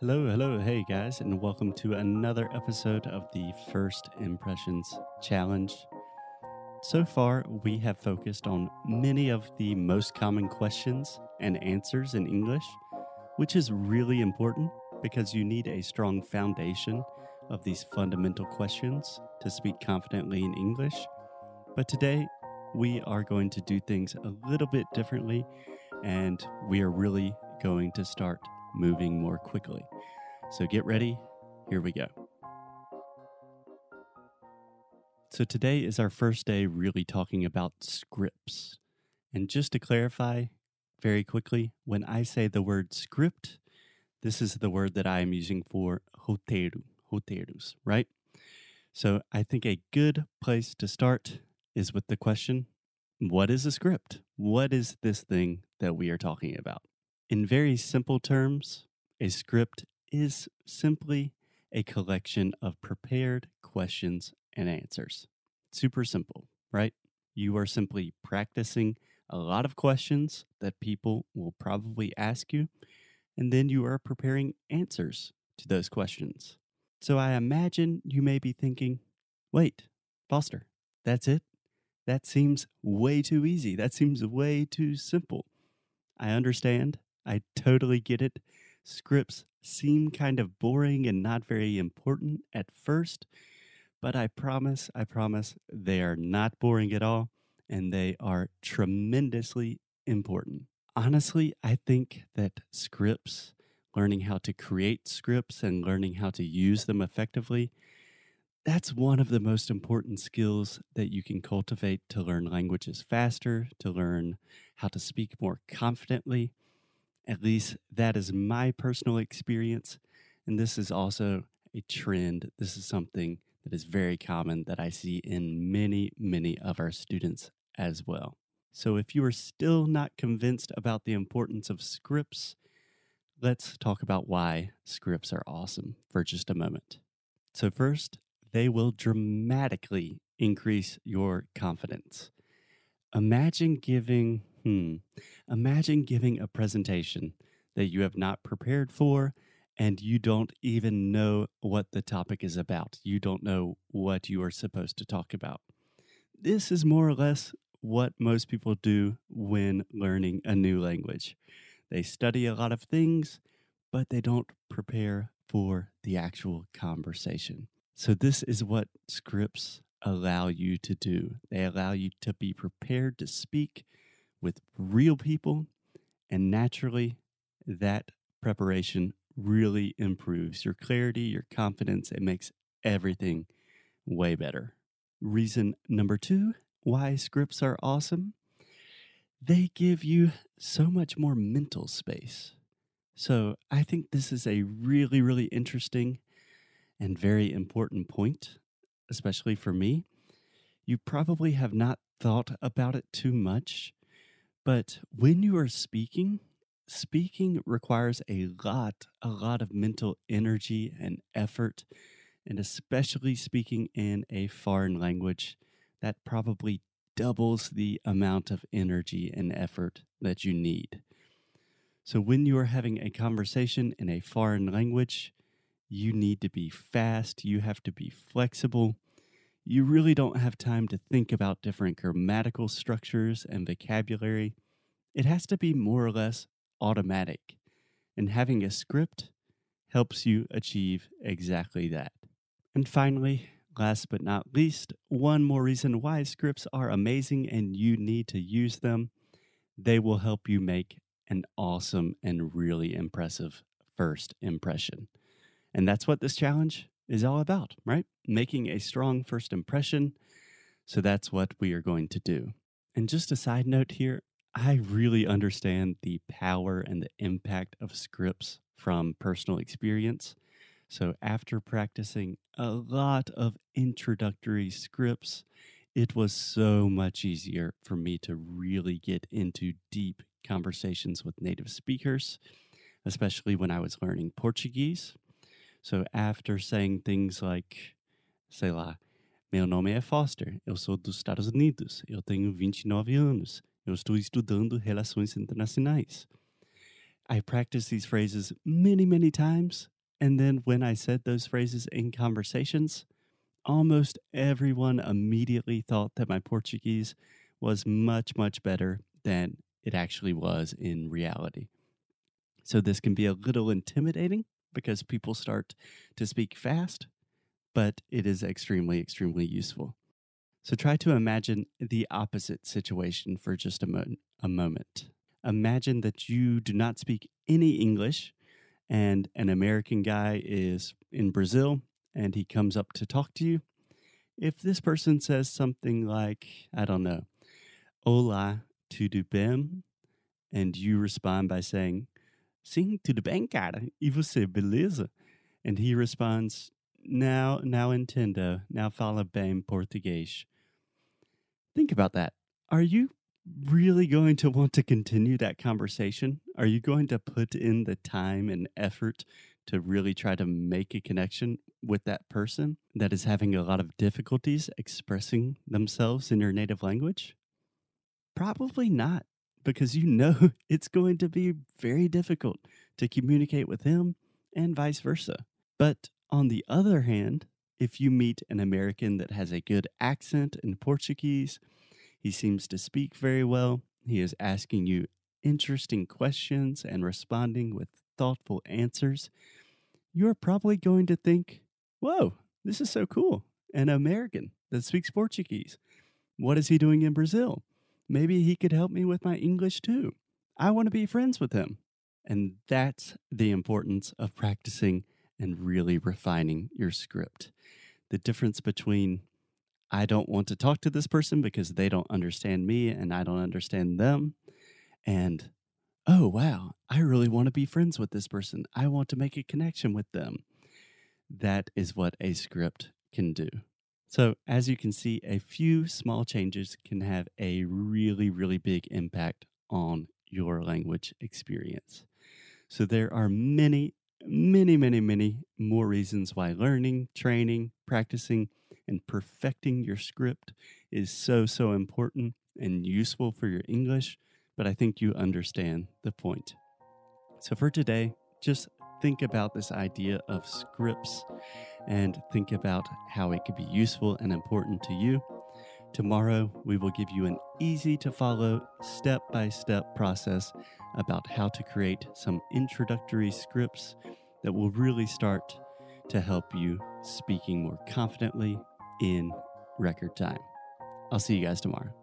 Hello, hello, hey guys, and welcome to another episode of the First Impressions Challenge. So far, we have focused on many of the most common questions and answers in English, which is really important because you need a strong foundation of these fundamental questions to speak confidently in English. But today, we are going to do things a little bit differently, and we are really going to start moving more quickly. So get ready. Here we go. So today is our first day really talking about scripts. And just to clarify very quickly, when I say the word script, this is the word that I am using for roteiro, roteiros, right? So I think a good place to start is with the question what is a script? What is this thing that we are talking about? In very simple terms, a script is simply a collection of prepared questions and answers. Super simple, right? You are simply practicing a lot of questions that people will probably ask you, and then you are preparing answers to those questions. So I imagine you may be thinking, wait, Foster, that's it? That seems way too easy. That seems way too simple. I understand. I totally get it. Scripts seem kind of boring and not very important at first, but I promise, I promise they are not boring at all and they are tremendously important. Honestly, I think that scripts, learning how to create scripts and learning how to use them effectively, that's one of the most important skills that you can cultivate to learn languages faster, to learn how to speak more confidently. At least that is my personal experience. And this is also a trend. This is something that is very common that I see in many, many of our students as well. So if you are still not convinced about the importance of scripts, let's talk about why scripts are awesome for just a moment. So, first, they will dramatically increase your confidence. Imagine giving, hmm, imagine giving a presentation that you have not prepared for and you don't even know what the topic is about. You don't know what you are supposed to talk about. This is more or less what most people do when learning a new language. They study a lot of things, but they don't prepare for the actual conversation. So, this is what scripts allow you to do. They allow you to be prepared to speak with real people, and naturally, that preparation really improves your clarity, your confidence. It makes everything way better. Reason number two why scripts are awesome they give you so much more mental space. So, I think this is a really, really interesting and very important point, especially for me. You probably have not thought about it too much, but when you are speaking, speaking requires a lot, a lot of mental energy and effort, and especially speaking in a foreign language, that probably doubles the amount of energy and effort that you need. So, when you are having a conversation in a foreign language, you need to be fast, you have to be flexible. You really don't have time to think about different grammatical structures and vocabulary. It has to be more or less automatic. And having a script helps you achieve exactly that. And finally, last but not least, one more reason why scripts are amazing and you need to use them. They will help you make an awesome and really impressive first impression. And that's what this challenge is all about, right? Making a strong first impression. So that's what we are going to do. And just a side note here, I really understand the power and the impact of scripts from personal experience. So after practicing a lot of introductory scripts, it was so much easier for me to really get into deep conversations with native speakers, especially when I was learning Portuguese. So after saying things like, sei lá, meu nome é Foster, eu sou dos Estados Unidos, eu tenho 29 anos, eu estou estudando relações internacionais. I practiced these phrases many, many times. And then when I said those phrases in conversations, almost everyone immediately thought that my Portuguese was much, much better than it actually was in reality. So this can be a little intimidating because people start to speak fast, but it is extremely, extremely useful. So try to imagine the opposite situation for just a, mo- a moment. Imagine that you do not speak any English and an American guy is in Brazil and he comes up to talk to you. If this person says something like, I don't know, Olá, tudo bem? And you respond by saying, Sim, tudo bem, cara? E você, beleza? And he responds, Now, now entendo. Now fala bem português. Think about that. Are you really going to want to continue that conversation? Are you going to put in the time and effort to really try to make a connection with that person that is having a lot of difficulties expressing themselves in your native language? Probably not, because you know it's going to be very difficult to communicate with him and vice versa. But on the other hand, if you meet an American that has a good accent in Portuguese, he seems to speak very well, he is asking you interesting questions and responding with thoughtful answers, you're probably going to think, whoa, this is so cool. An American that speaks Portuguese. What is he doing in Brazil? Maybe he could help me with my English too. I want to be friends with him. And that's the importance of practicing and really refining your script. The difference between I don't want to talk to this person because they don't understand me and I don't understand them. And oh, wow, I really want to be friends with this person. I want to make a connection with them. That is what a script can do. So, as you can see, a few small changes can have a really, really big impact on your language experience. So, there are many, many, many, many more reasons why learning, training, practicing, and perfecting your script is so, so important and useful for your English. But I think you understand the point. So, for today, just think about this idea of scripts and think about how it could be useful and important to you. Tomorrow, we will give you an easy to follow, step by step process about how to create some introductory scripts that will really start to help you speaking more confidently in record time. I'll see you guys tomorrow.